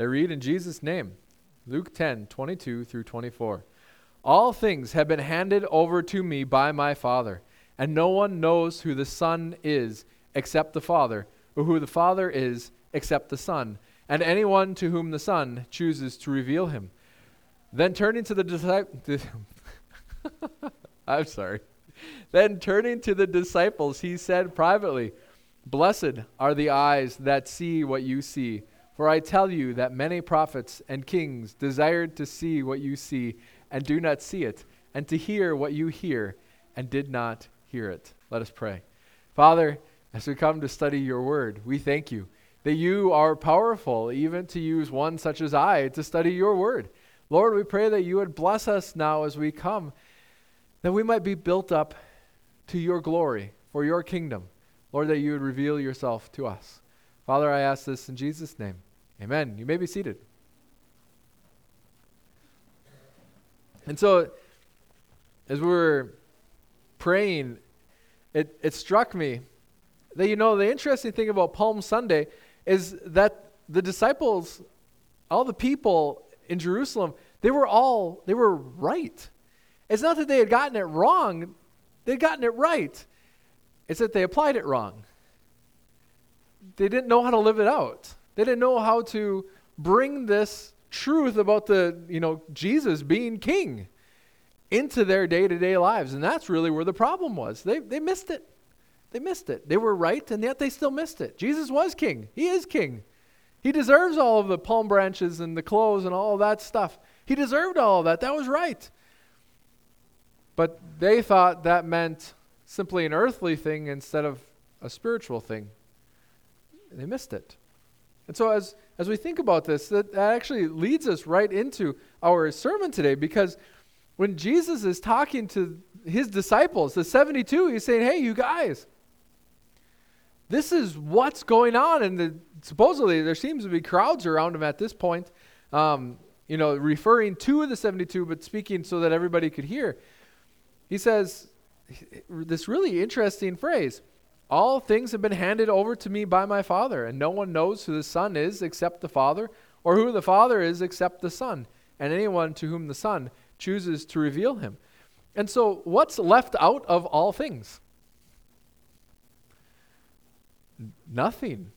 They read in Jesus' name Luke 10 22 through 24. All things have been handed over to me by my Father, and no one knows who the Son is except the Father, or who the Father is except the Son, and anyone to whom the Son chooses to reveal him. Then turning to the disciples, I'm sorry. Then turning to the disciples, he said privately, Blessed are the eyes that see what you see. For I tell you that many prophets and kings desired to see what you see and do not see it, and to hear what you hear and did not hear it. Let us pray. Father, as we come to study your word, we thank you that you are powerful, even to use one such as I to study your word. Lord, we pray that you would bless us now as we come, that we might be built up to your glory, for your kingdom. Lord, that you would reveal yourself to us. Father, I ask this in Jesus' name. Amen. You may be seated. And so, as we were praying, it, it struck me that, you know, the interesting thing about Palm Sunday is that the disciples, all the people in Jerusalem, they were all, they were right. It's not that they had gotten it wrong, they'd gotten it right. It's that they applied it wrong. They didn't know how to live it out. They didn't know how to bring this truth about the, you know, Jesus being king into their day-to-day lives. And that's really where the problem was. They they missed it. They missed it. They were right and yet they still missed it. Jesus was king. He is king. He deserves all of the palm branches and the clothes and all that stuff. He deserved all of that. That was right. But they thought that meant simply an earthly thing instead of a spiritual thing. They missed it. And so, as, as we think about this, that, that actually leads us right into our sermon today because when Jesus is talking to his disciples, the 72, he's saying, Hey, you guys, this is what's going on. And the, supposedly there seems to be crowds around him at this point, um, you know, referring to the 72, but speaking so that everybody could hear. He says this really interesting phrase all things have been handed over to me by my Father, and no one knows who the Son is except the Father, or who the Father is except the Son, and anyone to whom the Son chooses to reveal him. And so, what's left out of all things? Nothing.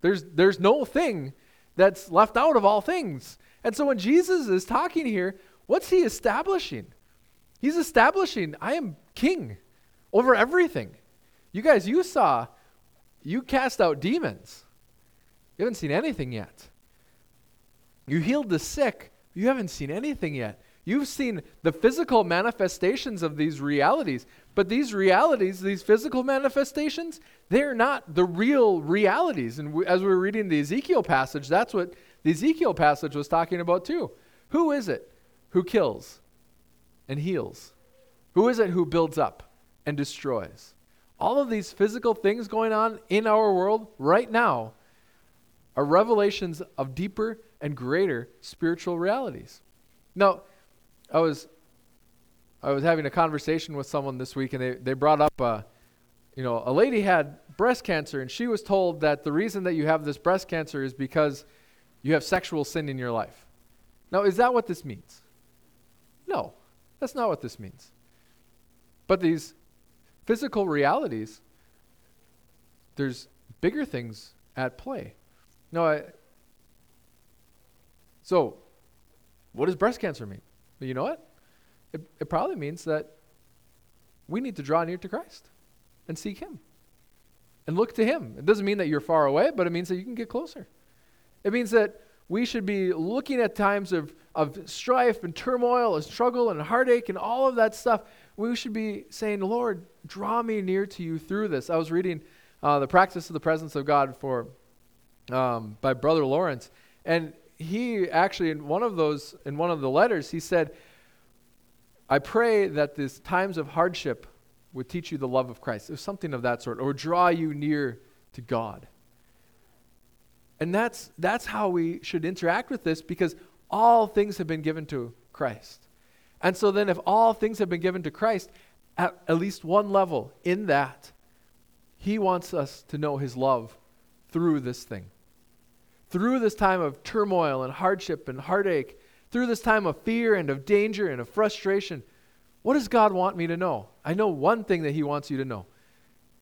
There's, there's no thing that's left out of all things. And so, when Jesus is talking here, what's he establishing? He's establishing, I am king over everything. You guys, you saw, you cast out demons. You haven't seen anything yet. You healed the sick. You haven't seen anything yet. You've seen the physical manifestations of these realities, but these realities, these physical manifestations, they're not the real realities. And we, as we were reading the Ezekiel passage, that's what the Ezekiel passage was talking about too. Who is it who kills and heals? Who is it who builds up and destroys? All of these physical things going on in our world right now are revelations of deeper and greater spiritual realities. Now, I was I was having a conversation with someone this week, and they, they brought up, uh, you know, a lady had breast cancer, and she was told that the reason that you have this breast cancer is because you have sexual sin in your life. Now, is that what this means? No, that's not what this means. But these physical realities, there's bigger things at play. No, I, so what does breast cancer mean? You know what? It, it probably means that we need to draw near to Christ and seek Him and look to Him. It doesn't mean that you're far away, but it means that you can get closer. It means that we should be looking at times of, of strife and turmoil and struggle and heartache and all of that stuff we should be saying, Lord, draw me near to you through this. I was reading uh, the practice of the presence of God for um, by Brother Lawrence, and he actually in one of those in one of the letters he said, "I pray that these times of hardship would teach you the love of Christ." Was something of that sort, or draw you near to God. And that's that's how we should interact with this because all things have been given to Christ. And so then, if all things have been given to Christ, at at least one level in that, He wants us to know His love through this thing. through this time of turmoil and hardship and heartache, through this time of fear and of danger and of frustration, what does God want me to know? I know one thing that He wants you to know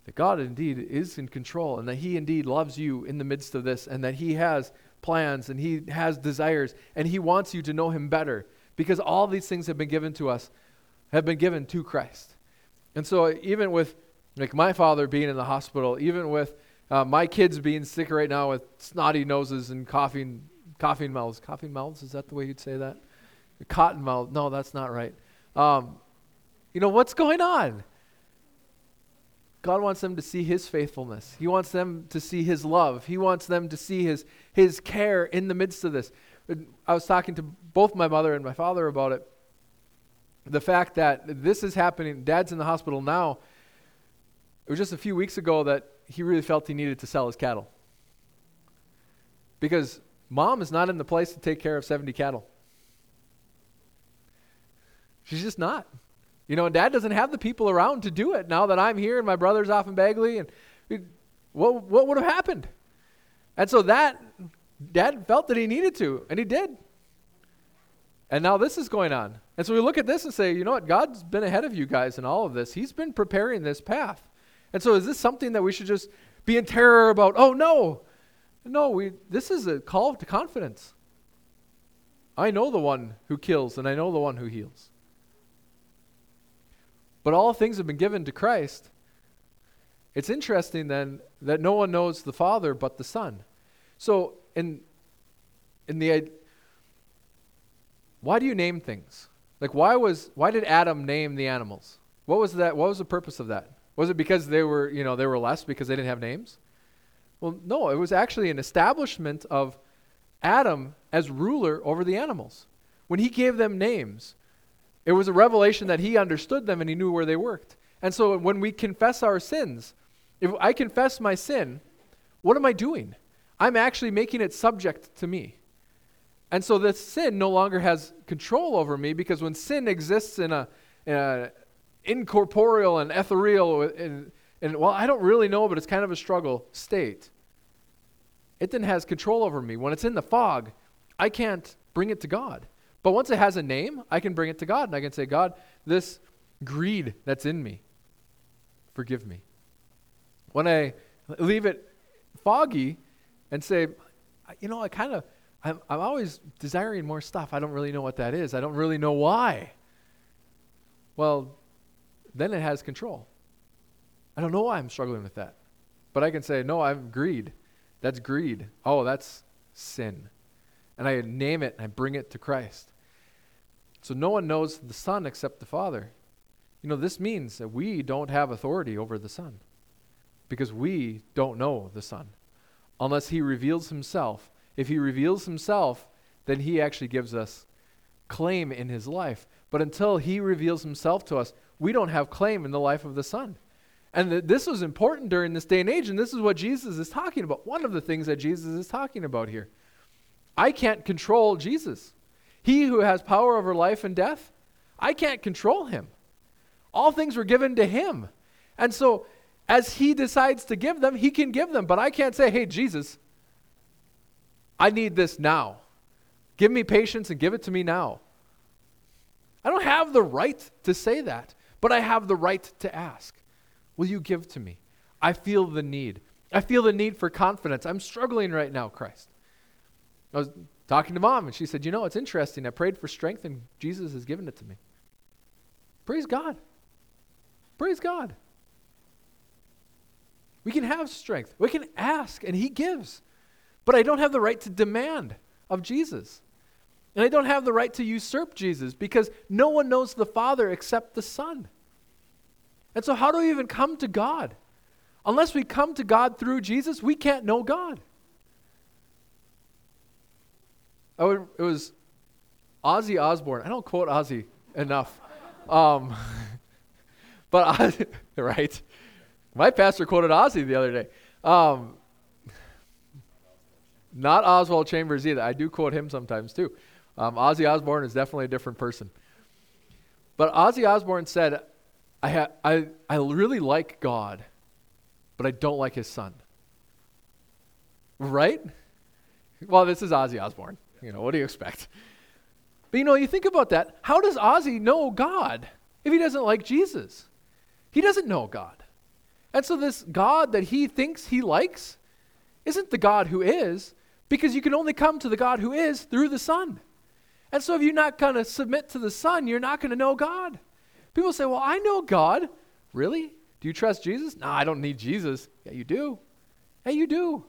that God indeed is in control and that He indeed loves you in the midst of this and that He has plans and He has desires and He wants you to know Him better because all these things have been given to us, have been given to Christ. And so, even with like my father being in the hospital, even with uh, my kids being sick right now with snotty noses and coughing, coughing mouths. Coughing mouths, is that the way you'd say that? Cotton mouth. No, that's not right. Um, you know, what's going on? God wants them to see his faithfulness. He wants them to see his love. He wants them to see his, his care in the midst of this. I was talking to both my mother and my father about it. The fact that this is happening, dad's in the hospital now. It was just a few weeks ago that he really felt he needed to sell his cattle. Because mom is not in the place to take care of 70 cattle. She's just not. You know, and dad doesn't have the people around to do it now that I'm here and my brother's off in Bagley. And what, what would have happened? And so that, dad felt that he needed to, and he did. And now this is going on. And so we look at this and say, you know what? God's been ahead of you guys in all of this. He's been preparing this path. And so, is this something that we should just be in terror about? Oh, no. No, we, this is a call to confidence. I know the one who kills, and I know the one who heals. But all things have been given to Christ. It's interesting then that no one knows the Father but the Son. So, in, in the why do you name things? Like why was why did Adam name the animals? What was that? What was the purpose of that? Was it because they were, you know, they were less because they didn't have names? Well, no, it was actually an establishment of Adam as ruler over the animals. When he gave them names, it was a revelation that he understood them and he knew where they worked. And so when we confess our sins, if I confess my sin, what am I doing? I'm actually making it subject to me. And so this sin no longer has control over me because when sin exists in a, in a incorporeal and ethereal and, and well, I don't really know, but it's kind of a struggle state. It then has control over me. When it's in the fog, I can't bring it to God. But once it has a name, I can bring it to God and I can say, God, this greed that's in me, forgive me. When I leave it foggy and say, you know, I kind of, I'm, I'm always desiring more stuff. I don't really know what that is. I don't really know why. Well, then it has control. I don't know why I'm struggling with that. But I can say, no, I'm greed. That's greed. Oh, that's sin. And I name it and I bring it to Christ. So no one knows the Son except the Father. You know, this means that we don't have authority over the Son because we don't know the Son unless He reveals Himself. If He reveals Himself, then He actually gives us claim in His life. But until He reveals Himself to us, we don't have claim in the life of the Son. And th- this was important during this day and age, and this is what Jesus is talking about. One of the things that Jesus is talking about here. I can't control Jesus. He who has power over life and death, I can't control him. All things were given to him. And so, as he decides to give them, he can give them. But I can't say, hey, Jesus, I need this now. Give me patience and give it to me now. I don't have the right to say that. But I have the right to ask Will you give to me? I feel the need. I feel the need for confidence. I'm struggling right now, Christ. I was talking to mom, and she said, You know, it's interesting. I prayed for strength, and Jesus has given it to me. Praise God. Praise God. We can have strength, we can ask, and He gives. But I don't have the right to demand of Jesus. And I don't have the right to usurp Jesus because no one knows the Father except the Son. And so, how do we even come to God? Unless we come to God through Jesus, we can't know God. Oh, it was Ozzy Osbourne. I don't quote Ozzy enough. Um, but, Ozzy, right? My pastor quoted Ozzy the other day. Um, not Oswald Chambers either. I do quote him sometimes too. Um, Ozzy Osbourne is definitely a different person. But Ozzy Osbourne said, I, ha- I, I really like God, but I don't like his son. Right? Well, this is Ozzy Osbourne. You know, what do you expect? But you know, you think about that. How does Ozzy know God if he doesn't like Jesus? He doesn't know God. And so, this God that he thinks he likes isn't the God who is, because you can only come to the God who is through the Son. And so, if you're not going to submit to the Son, you're not going to know God. People say, Well, I know God. Really? Do you trust Jesus? No, I don't need Jesus. Yeah, you do. Yeah, you do.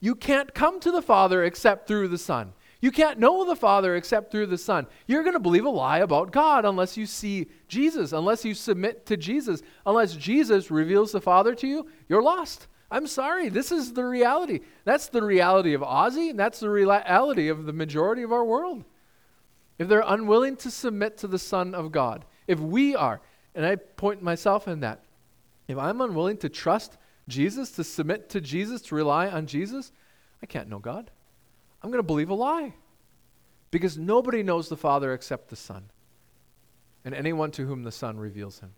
You can't come to the Father except through the Son. You can't know the Father except through the Son. You're going to believe a lie about God unless you see Jesus, unless you submit to Jesus, unless Jesus reveals the Father to you. You're lost. I'm sorry. This is the reality. That's the reality of Ozzy, and that's the reality of the majority of our world. If they're unwilling to submit to the Son of God, if we are, and I point myself in that, if I'm unwilling to trust Jesus, to submit to Jesus, to rely on Jesus, I can't know God. I'm going to believe a lie. Because nobody knows the Father except the Son, and anyone to whom the Son reveals him.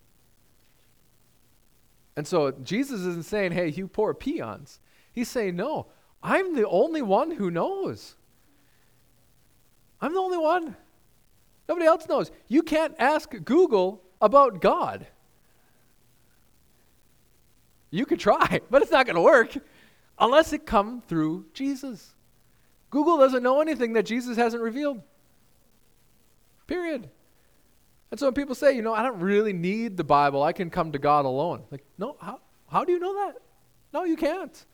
And so Jesus isn't saying, hey, you poor peons. He's saying, no, I'm the only one who knows. I'm the only one. Nobody else knows. You can't ask Google about God. You could try, but it's not going to work unless it come through Jesus. Google doesn't know anything that Jesus hasn't revealed. Period. And so when people say, you know, I don't really need the Bible, I can come to God alone. Like, no, how, how do you know that? No, you can't.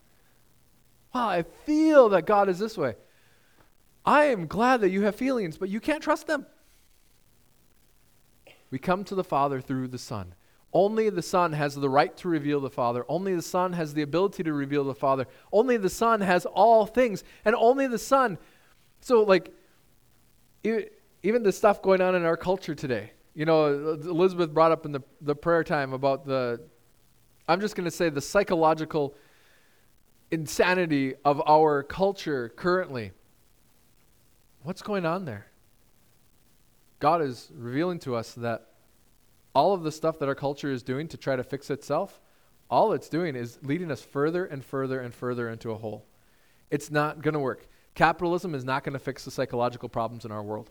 Wow, I feel that God is this way. I am glad that you have feelings, but you can't trust them. We come to the Father through the Son. Only the Son has the right to reveal the Father. Only the Son has the ability to reveal the Father. Only the Son has all things. And only the Son. So, like, even the stuff going on in our culture today. You know, Elizabeth brought up in the, the prayer time about the, I'm just going to say, the psychological insanity of our culture currently. What's going on there? God is revealing to us that all of the stuff that our culture is doing to try to fix itself, all it's doing is leading us further and further and further into a hole. It's not going to work. Capitalism is not going to fix the psychological problems in our world.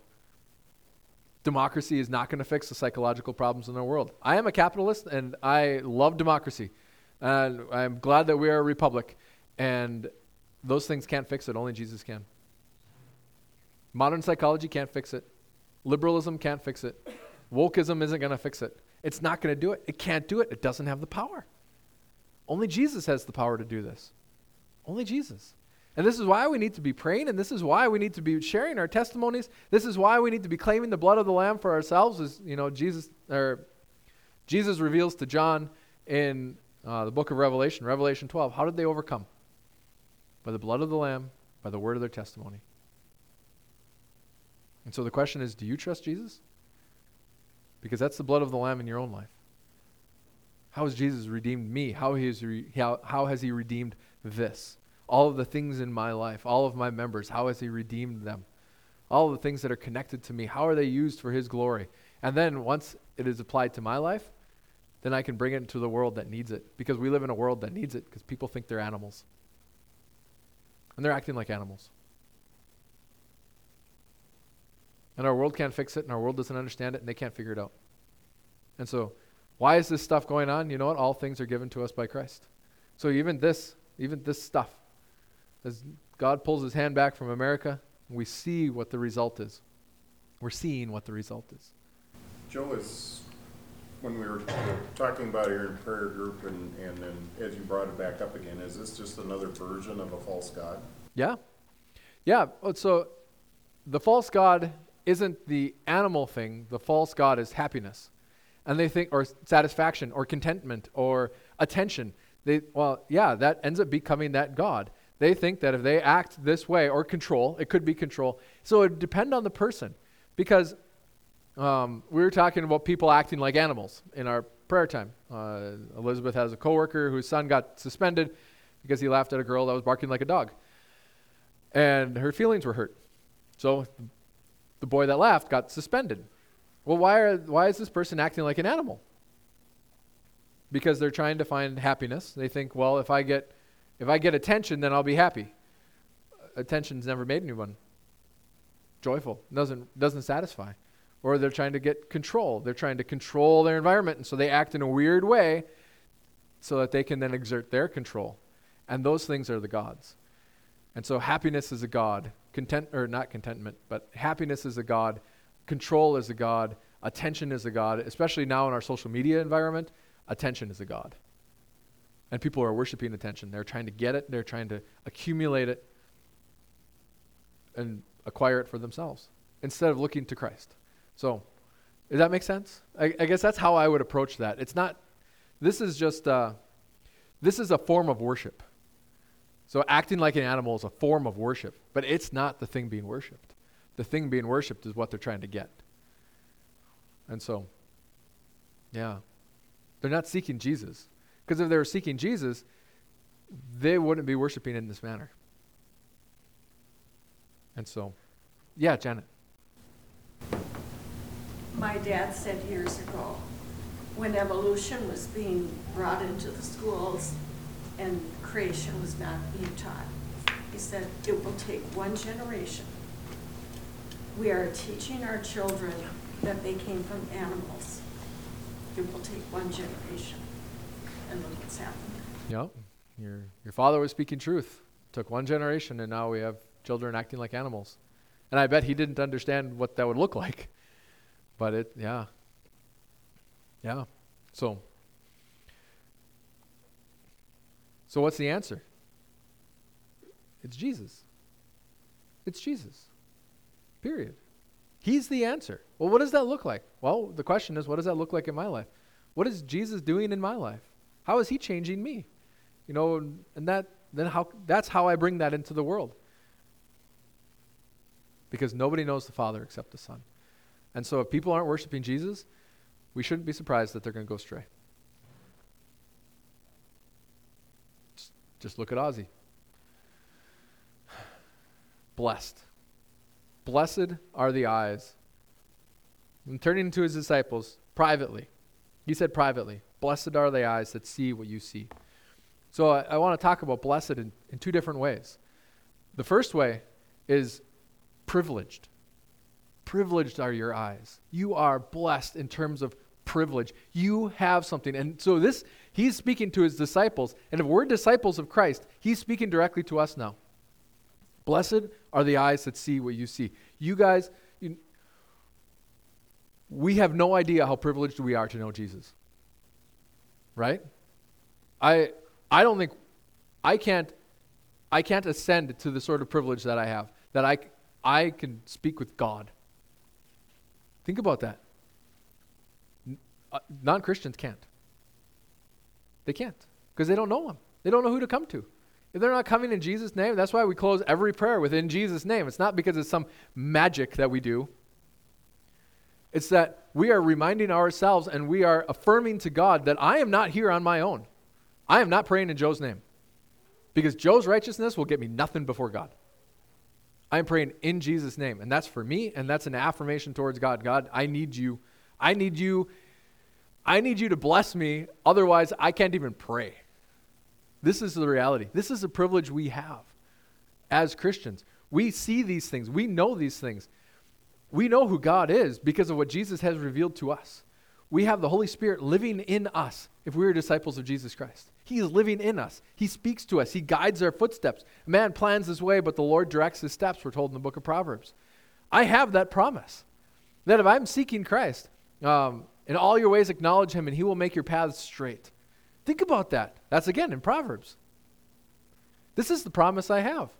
Democracy is not going to fix the psychological problems in our world. I am a capitalist and I love democracy. And I'm glad that we are a republic. And those things can't fix it, only Jesus can. Modern psychology can't fix it. Liberalism can't fix it. Wokeism isn't going to fix it. It's not going to do it. It can't do it. It doesn't have the power. Only Jesus has the power to do this. Only Jesus. And this is why we need to be praying, and this is why we need to be sharing our testimonies. This is why we need to be claiming the blood of the Lamb for ourselves, as you know, Jesus or Jesus reveals to John in uh, the book of Revelation, Revelation 12. How did they overcome? By the blood of the Lamb, by the word of their testimony. And so the question is do you trust Jesus? Because that's the blood of the Lamb in your own life. How has Jesus redeemed me? How, he has re- how, how has He redeemed this? All of the things in my life, all of my members, how has He redeemed them? All the things that are connected to me, how are they used for His glory? And then once it is applied to my life, then I can bring it into the world that needs it. Because we live in a world that needs it because people think they're animals. And they're acting like animals. And our world can't fix it, and our world doesn't understand it, and they can't figure it out. And so, why is this stuff going on? You know what? All things are given to us by Christ. So even this, even this stuff, as God pulls his hand back from America, we see what the result is. We're seeing what the result is. Joe, is when we were talking about your prayer group and, and then as you brought it back up again, is this just another version of a false God? Yeah. Yeah. Oh, so the false God isn't the animal thing, the false God is happiness. And they think, or satisfaction, or contentment, or attention. They, well, yeah, that ends up becoming that God. They think that if they act this way, or control, it could be control. So it would depend on the person. Because um, we were talking about people acting like animals in our prayer time. Uh, Elizabeth has a coworker whose son got suspended because he laughed at a girl that was barking like a dog. And her feelings were hurt. So the boy that laughed got suspended. Well, why, are, why is this person acting like an animal? Because they're trying to find happiness. They think, well, if I get, if I get attention, then I'll be happy. attention's never made anyone joyful. Doesn't doesn't satisfy. Or they're trying to get control. They're trying to control their environment, and so they act in a weird way so that they can then exert their control. And those things are the gods. And so happiness is a god. Content or not contentment, but happiness is a god. Control is a god. Attention is a god. Especially now in our social media environment, attention is a god. And people are worshiping attention. They're trying to get it, they're trying to accumulate it and acquire it for themselves instead of looking to Christ. So, does that make sense? I, I guess that's how I would approach that. It's not, this is just, uh, this is a form of worship. So, acting like an animal is a form of worship, but it's not the thing being worshiped. The thing being worshiped is what they're trying to get. And so, yeah, they're not seeking Jesus. Because if they were seeking Jesus, they wouldn't be worshiping in this manner. And so, yeah, Janet. My dad said years ago, when evolution was being brought into the schools and creation was not being taught, he said, it will take one generation. We are teaching our children that they came from animals. It will take one generation. And look what's happened. Yep. Your, your father was speaking truth. Took one generation, and now we have children acting like animals. And I bet he didn't understand what that would look like. But it, yeah. Yeah. So, so what's the answer? It's Jesus. It's Jesus. Period. He's the answer. Well, what does that look like? Well, the question is, what does that look like in my life? What is Jesus doing in my life? How is he changing me? You know, and that then how that's how I bring that into the world. Because nobody knows the Father except the Son. And so if people aren't worshiping Jesus, we shouldn't be surprised that they're going to go astray. Just, look at Ozzy. Blessed. Blessed are the eyes. And turning to his disciples privately, he said privately, Blessed are the eyes that see what you see. So I, I want to talk about blessed in, in two different ways. The first way is privileged. Privileged are your eyes. You are blessed in terms of privilege. You have something. And so this, he's speaking to his disciples. And if we're disciples of Christ, he's speaking directly to us now. Blessed are the eyes that see what you see. You guys, you, we have no idea how privileged we are to know Jesus. Right? I I don't think I can't I can't ascend to the sort of privilege that I have that I I can speak with God. Think about that. Uh, non Christians can't. They can't because they don't know Him. They don't know who to come to. If they're not coming in Jesus' name, that's why we close every prayer within Jesus' name. It's not because it's some magic that we do. It's that we are reminding ourselves and we are affirming to God that I am not here on my own. I am not praying in Joe's name because Joe's righteousness will get me nothing before God. I'm praying in Jesus' name. And that's for me, and that's an affirmation towards God. God, I need you. I need you. I need you to bless me. Otherwise, I can't even pray. This is the reality. This is the privilege we have as Christians. We see these things, we know these things. We know who God is because of what Jesus has revealed to us. We have the Holy Spirit living in us if we are disciples of Jesus Christ. He is living in us. He speaks to us. He guides our footsteps. Man plans his way, but the Lord directs his steps, we're told in the book of Proverbs. I have that promise that if I'm seeking Christ, um, in all your ways acknowledge him, and he will make your paths straight. Think about that. That's again in Proverbs. This is the promise I have.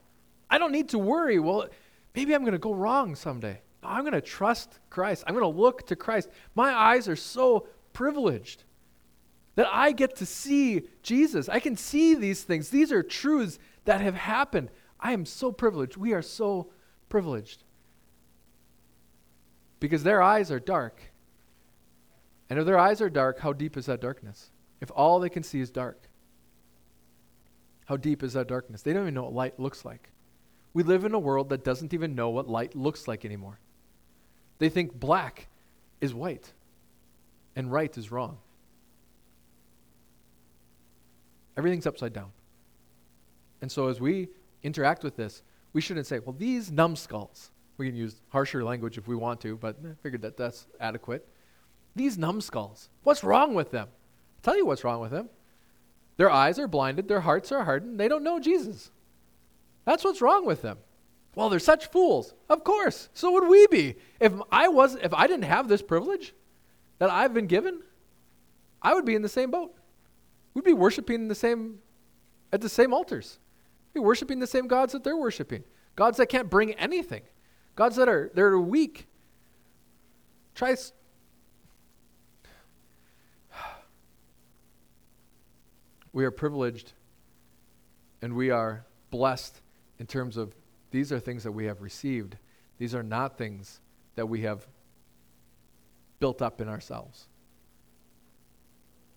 I don't need to worry. Well, maybe I'm going to go wrong someday. I'm going to trust Christ. I'm going to look to Christ. My eyes are so privileged that I get to see Jesus. I can see these things. These are truths that have happened. I am so privileged. We are so privileged. Because their eyes are dark. And if their eyes are dark, how deep is that darkness? If all they can see is dark, how deep is that darkness? They don't even know what light looks like. We live in a world that doesn't even know what light looks like anymore. They think black is white and right is wrong. Everything's upside down. And so as we interact with this, we shouldn't say, well, these numbskulls. We can use harsher language if we want to, but I figured that that's adequate. These numbskulls, what's wrong with them? I'll tell you what's wrong with them. Their eyes are blinded, their hearts are hardened, they don't know Jesus. That's what's wrong with them. Well, they're such fools. Of course. So would we be. If I was if I didn't have this privilege that I've been given, I would be in the same boat. We'd be worshiping the same at the same altars. We'd be worshiping the same gods that they're worshiping. Gods that can't bring anything. Gods that are they're weak. Try We are privileged and we are blessed in terms of these are things that we have received. These are not things that we have built up in ourselves.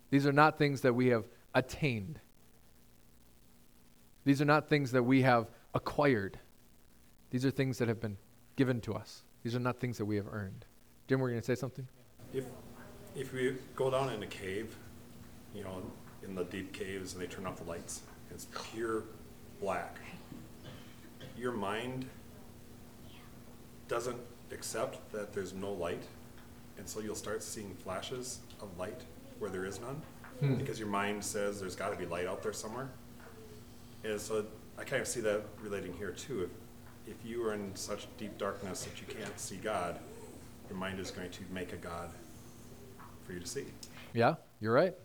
These are not things that we have attained. These are not things that we have acquired. These are things that have been given to us. These are not things that we have earned. Jim, were you going to say something? If, if we go down in a cave, you know, in the deep caves and they turn off the lights, it's pure black. Your mind doesn't accept that there's no light, and so you'll start seeing flashes of light where there is none, Hmm. because your mind says there's got to be light out there somewhere. And so I kind of see that relating here too. If, if you are in such deep darkness that you can't see God, your mind is going to make a God for you to see. Yeah, you're right.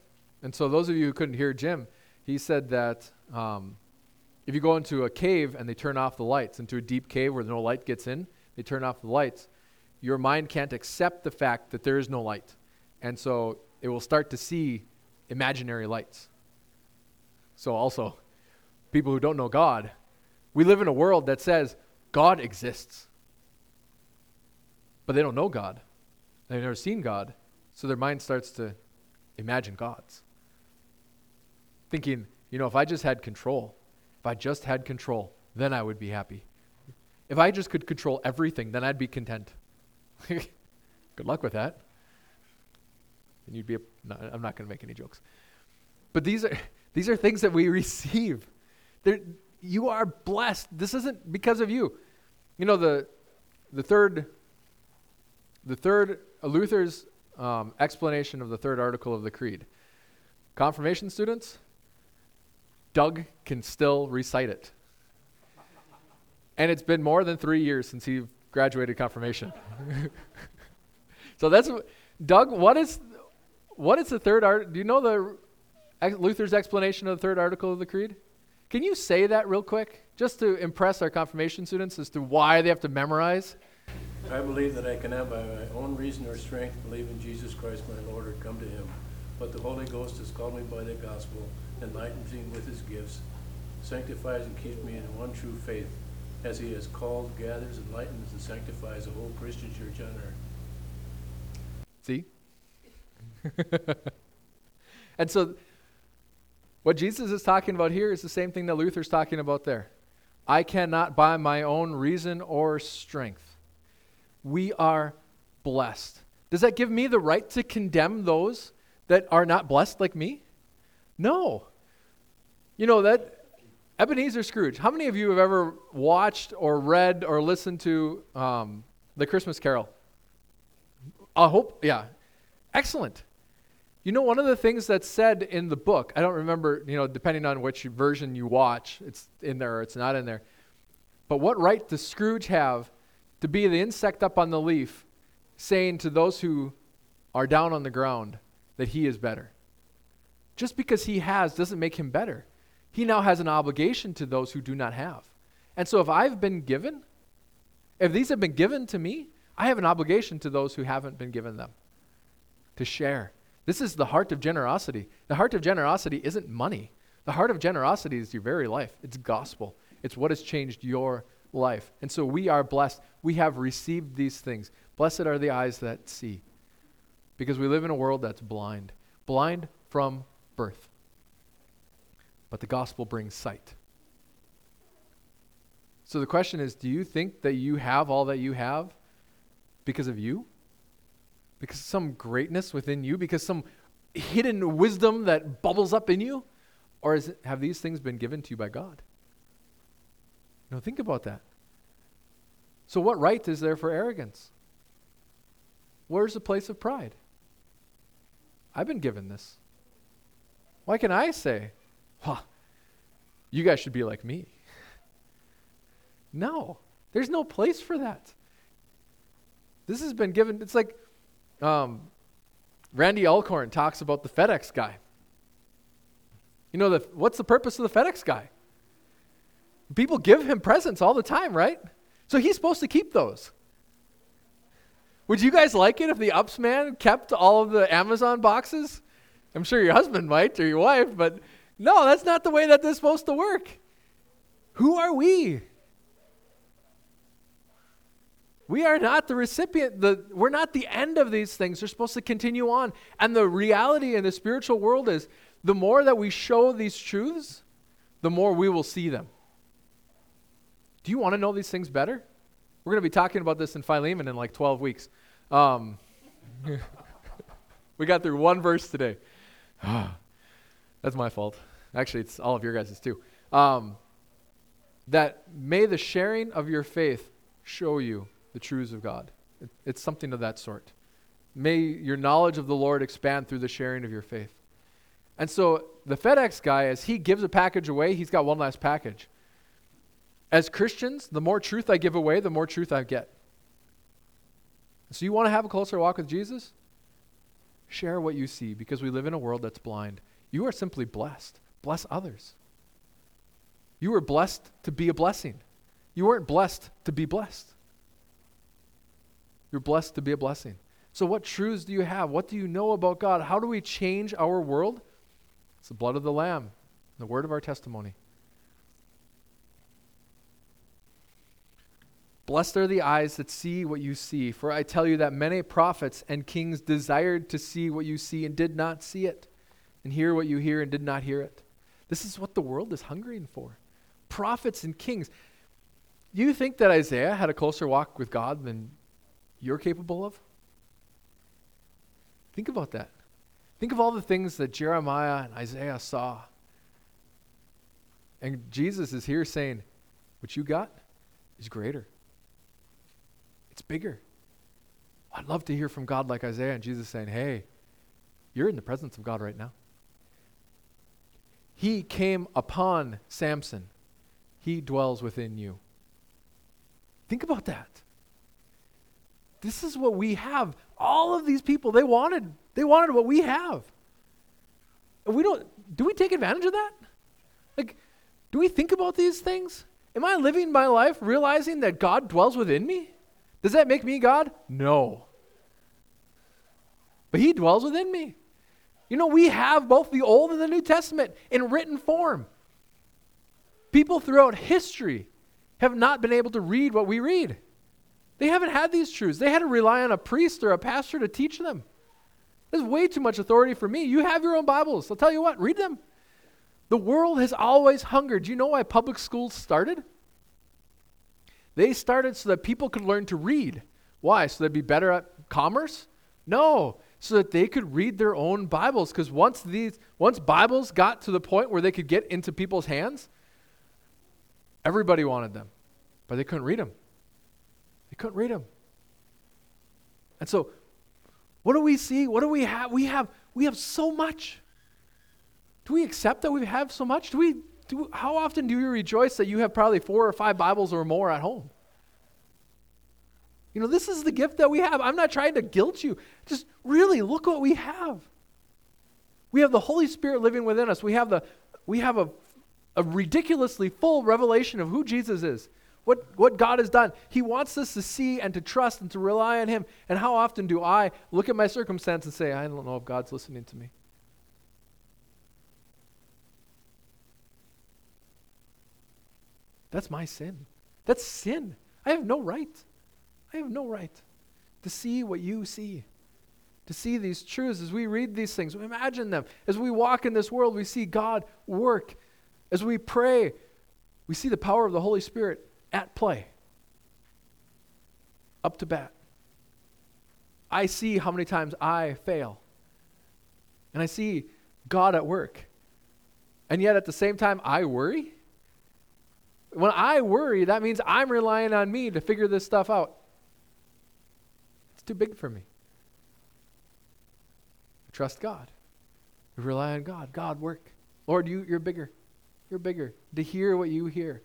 And so, those of you who couldn't hear Jim, he said that um, if you go into a cave and they turn off the lights, into a deep cave where no light gets in, they turn off the lights, your mind can't accept the fact that there is no light. And so, it will start to see imaginary lights. So, also, people who don't know God, we live in a world that says God exists. But they don't know God. They've never seen God. So their mind starts to imagine gods. Thinking, you know, if I just had control, if I just had control, then I would be happy. If I just could control everything, then I'd be content. Good luck with that. And you'd be, a, no, I'm not going to make any jokes. But these are, these are things that we receive. They're, you are blessed. This isn't because of you. You know, the, the third, the third, uh, Luther's um, explanation of the third article of the Creed. Confirmation students, Doug can still recite it. And it's been more than three years since he graduated confirmation. so that's Doug. What is what is the third art? Do you know the Luther's explanation of the third article of the Creed? Can you say that real quick, just to impress our confirmation students as to why they have to memorize? I believe that I cannot by my own reason or strength believe in Jesus Christ my Lord or come to him. But the Holy Ghost has called me by the gospel, enlightens me with his gifts, sanctifies and keeps me in one true faith, as he has called, gathers, enlightens, and sanctifies the whole Christian church on earth. See? and so, what Jesus is talking about here is the same thing that Luther's talking about there. I cannot by my own reason or strength. We are blessed. Does that give me the right to condemn those that are not blessed like me? No. You know that Ebenezer Scrooge. How many of you have ever watched or read or listened to um, the Christmas Carol? I hope, yeah. Excellent. You know, one of the things that's said in the book, I don't remember, you know, depending on which version you watch, it's in there or it's not in there. But what right does Scrooge have to be the insect up on the leaf saying to those who are down on the ground that he is better? Just because he has doesn't make him better. He now has an obligation to those who do not have. And so if I've been given, if these have been given to me, I have an obligation to those who haven't been given them to share. This is the heart of generosity. The heart of generosity isn't money. The heart of generosity is your very life. It's gospel. It's what has changed your life. And so we are blessed. We have received these things. Blessed are the eyes that see. Because we live in a world that's blind, blind from birth. But the gospel brings sight. So the question is do you think that you have all that you have because of you? Because of some greatness within you? Because some hidden wisdom that bubbles up in you? Or it, have these things been given to you by God? Now think about that. So, what right is there for arrogance? Where's the place of pride? I've been given this. Why can I say, huh, you guys should be like me? No, there's no place for that. This has been given, it's like um, Randy Alcorn talks about the FedEx guy. You know, the, what's the purpose of the FedEx guy? People give him presents all the time, right? So he's supposed to keep those. Would you guys like it if the ups man kept all of the Amazon boxes? I'm sure your husband might or your wife, but no, that's not the way that this is supposed to work. Who are we? We are not the recipient, the, we're not the end of these things. They're supposed to continue on. And the reality in the spiritual world is the more that we show these truths, the more we will see them. Do you want to know these things better? We're going to be talking about this in Philemon in like 12 weeks. Um, we got through one verse today. That's my fault. Actually, it's all of your guys' too. Um, that may the sharing of your faith show you the truths of God. It, it's something of that sort. May your knowledge of the Lord expand through the sharing of your faith. And so the FedEx guy, as he gives a package away, he's got one last package. As Christians, the more truth I give away, the more truth I get. So you want to have a closer walk with Jesus? Share what you see because we live in a world that's blind. You are simply blessed. Bless others. You were blessed to be a blessing. You weren't blessed to be blessed. You're blessed to be a blessing. So, what truths do you have? What do you know about God? How do we change our world? It's the blood of the Lamb, the word of our testimony. Blessed are the eyes that see what you see, for I tell you that many prophets and kings desired to see what you see and did not see it, and hear what you hear and did not hear it. This is what the world is hungering for. Prophets and kings. You think that Isaiah had a closer walk with God than you're capable of? Think about that. Think of all the things that Jeremiah and Isaiah saw. And Jesus is here saying, What you got is greater. It's bigger. I'd love to hear from God like Isaiah and Jesus saying, Hey, you're in the presence of God right now. He came upon Samson, He dwells within you. Think about that. This is what we have. All of these people, they wanted, they wanted what we have. We don't, do we take advantage of that? Like, do we think about these things? Am I living my life realizing that God dwells within me? Does that make me God? No. But He dwells within me. You know, we have both the Old and the New Testament in written form. People throughout history have not been able to read what we read. They haven't had these truths. They had to rely on a priest or a pastor to teach them. There's way too much authority for me. You have your own Bibles. I'll tell you what, read them. The world has always hungered. Do you know why public schools started? They started so that people could learn to read. Why? So they'd be better at commerce? No, so that they could read their own Bibles. Because once these, once Bibles got to the point where they could get into people's hands, everybody wanted them, but they couldn't read them. They couldn't read them. And so, what do we see? What do we have? We have we have so much. Do we accept that we have so much? Do we do, how often do you rejoice that you have probably four or five Bibles or more at home? You know, this is the gift that we have. I'm not trying to guilt you. Just really look what we have. We have the Holy Spirit living within us. We have the we have a, a ridiculously full revelation of who Jesus is. What, what God has done. He wants us to see and to trust and to rely on Him. And how often do I look at my circumstance and say, I don't know if God's listening to me? That's my sin. That's sin. I have no right. I have no right to see what you see. To see these truths as we read these things, we imagine them. As we walk in this world, we see God work. As we pray, we see the power of the Holy Spirit at play. Up to bat. I see how many times I fail. And I see God at work. And yet at the same time, I worry when I worry, that means I'm relying on me to figure this stuff out. It's too big for me. Trust God. We rely on God. God, work. Lord, you, you're bigger. You're bigger. To hear what you hear.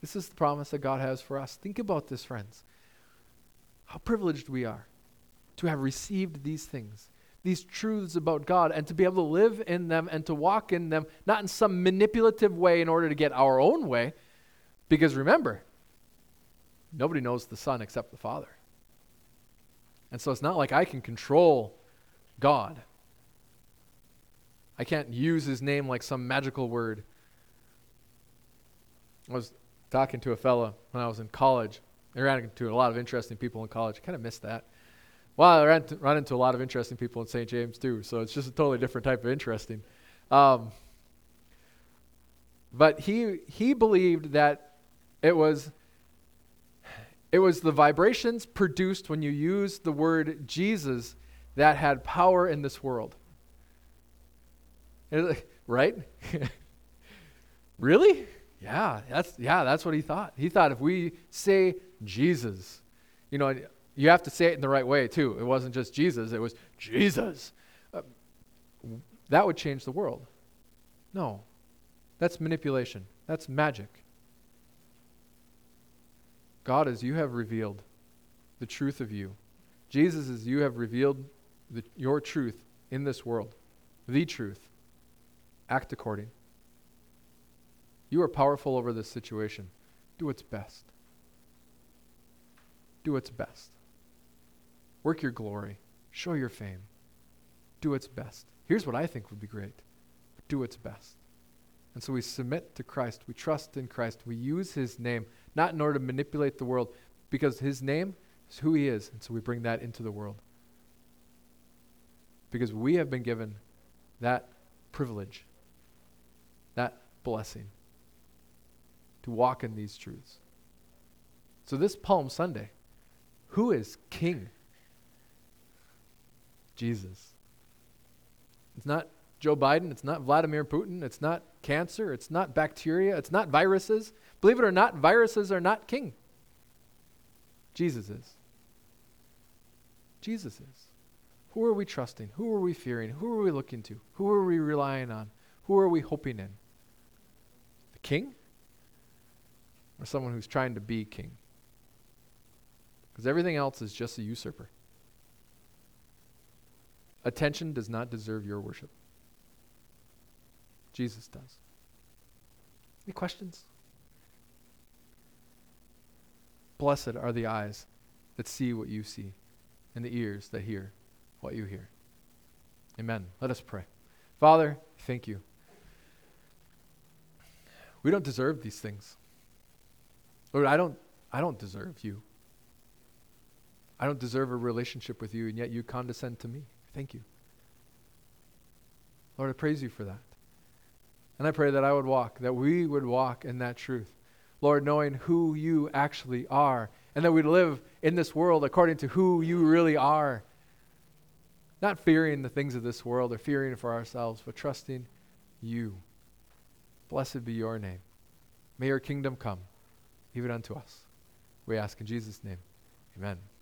This is the promise that God has for us. Think about this, friends. How privileged we are to have received these things, these truths about God, and to be able to live in them and to walk in them, not in some manipulative way in order to get our own way. Because remember, nobody knows the Son except the Father. And so it's not like I can control God. I can't use his name like some magical word. I was talking to a fella when I was in college. I ran into a lot of interesting people in college. I kind of missed that. Well, I ran, ran into a lot of interesting people in St. James too, so it's just a totally different type of interesting. Um, but he he believed that it was it was the vibrations produced when you use the word Jesus that had power in this world. Right? really? Yeah, that's yeah, that's what he thought. He thought if we say Jesus, you know, you have to say it in the right way too. It wasn't just Jesus, it was Jesus. Uh, that would change the world. No. That's manipulation. That's magic. God, as you have revealed the truth of you, Jesus, as you have revealed the, your truth in this world, the truth, act according. You are powerful over this situation. Do what's best. Do what's best. Work your glory. Show your fame. Do what's best. Here's what I think would be great do what's best. And so we submit to Christ. We trust in Christ. We use his name, not in order to manipulate the world, because his name is who he is. And so we bring that into the world. Because we have been given that privilege, that blessing to walk in these truths. So, this Palm Sunday, who is king? Jesus. It's not Joe Biden. It's not Vladimir Putin. It's not cancer. It's not bacteria. It's not viruses. Believe it or not, viruses are not king. Jesus is. Jesus is. Who are we trusting? Who are we fearing? Who are we looking to? Who are we relying on? Who are we hoping in? The king? Or someone who's trying to be king? Because everything else is just a usurper. Attention does not deserve your worship. Jesus does. Any questions? Blessed are the eyes that see what you see, and the ears that hear what you hear. Amen. Let us pray. Father, thank you. We don't deserve these things. Lord, I don't I don't deserve you. I don't deserve a relationship with you, and yet you condescend to me. Thank you. Lord, I praise you for that. And I pray that I would walk, that we would walk in that truth. Lord, knowing who you actually are, and that we'd live in this world according to who you really are. Not fearing the things of this world or fearing for ourselves, but trusting you. Blessed be your name. May your kingdom come, even unto us. We ask in Jesus' name. Amen.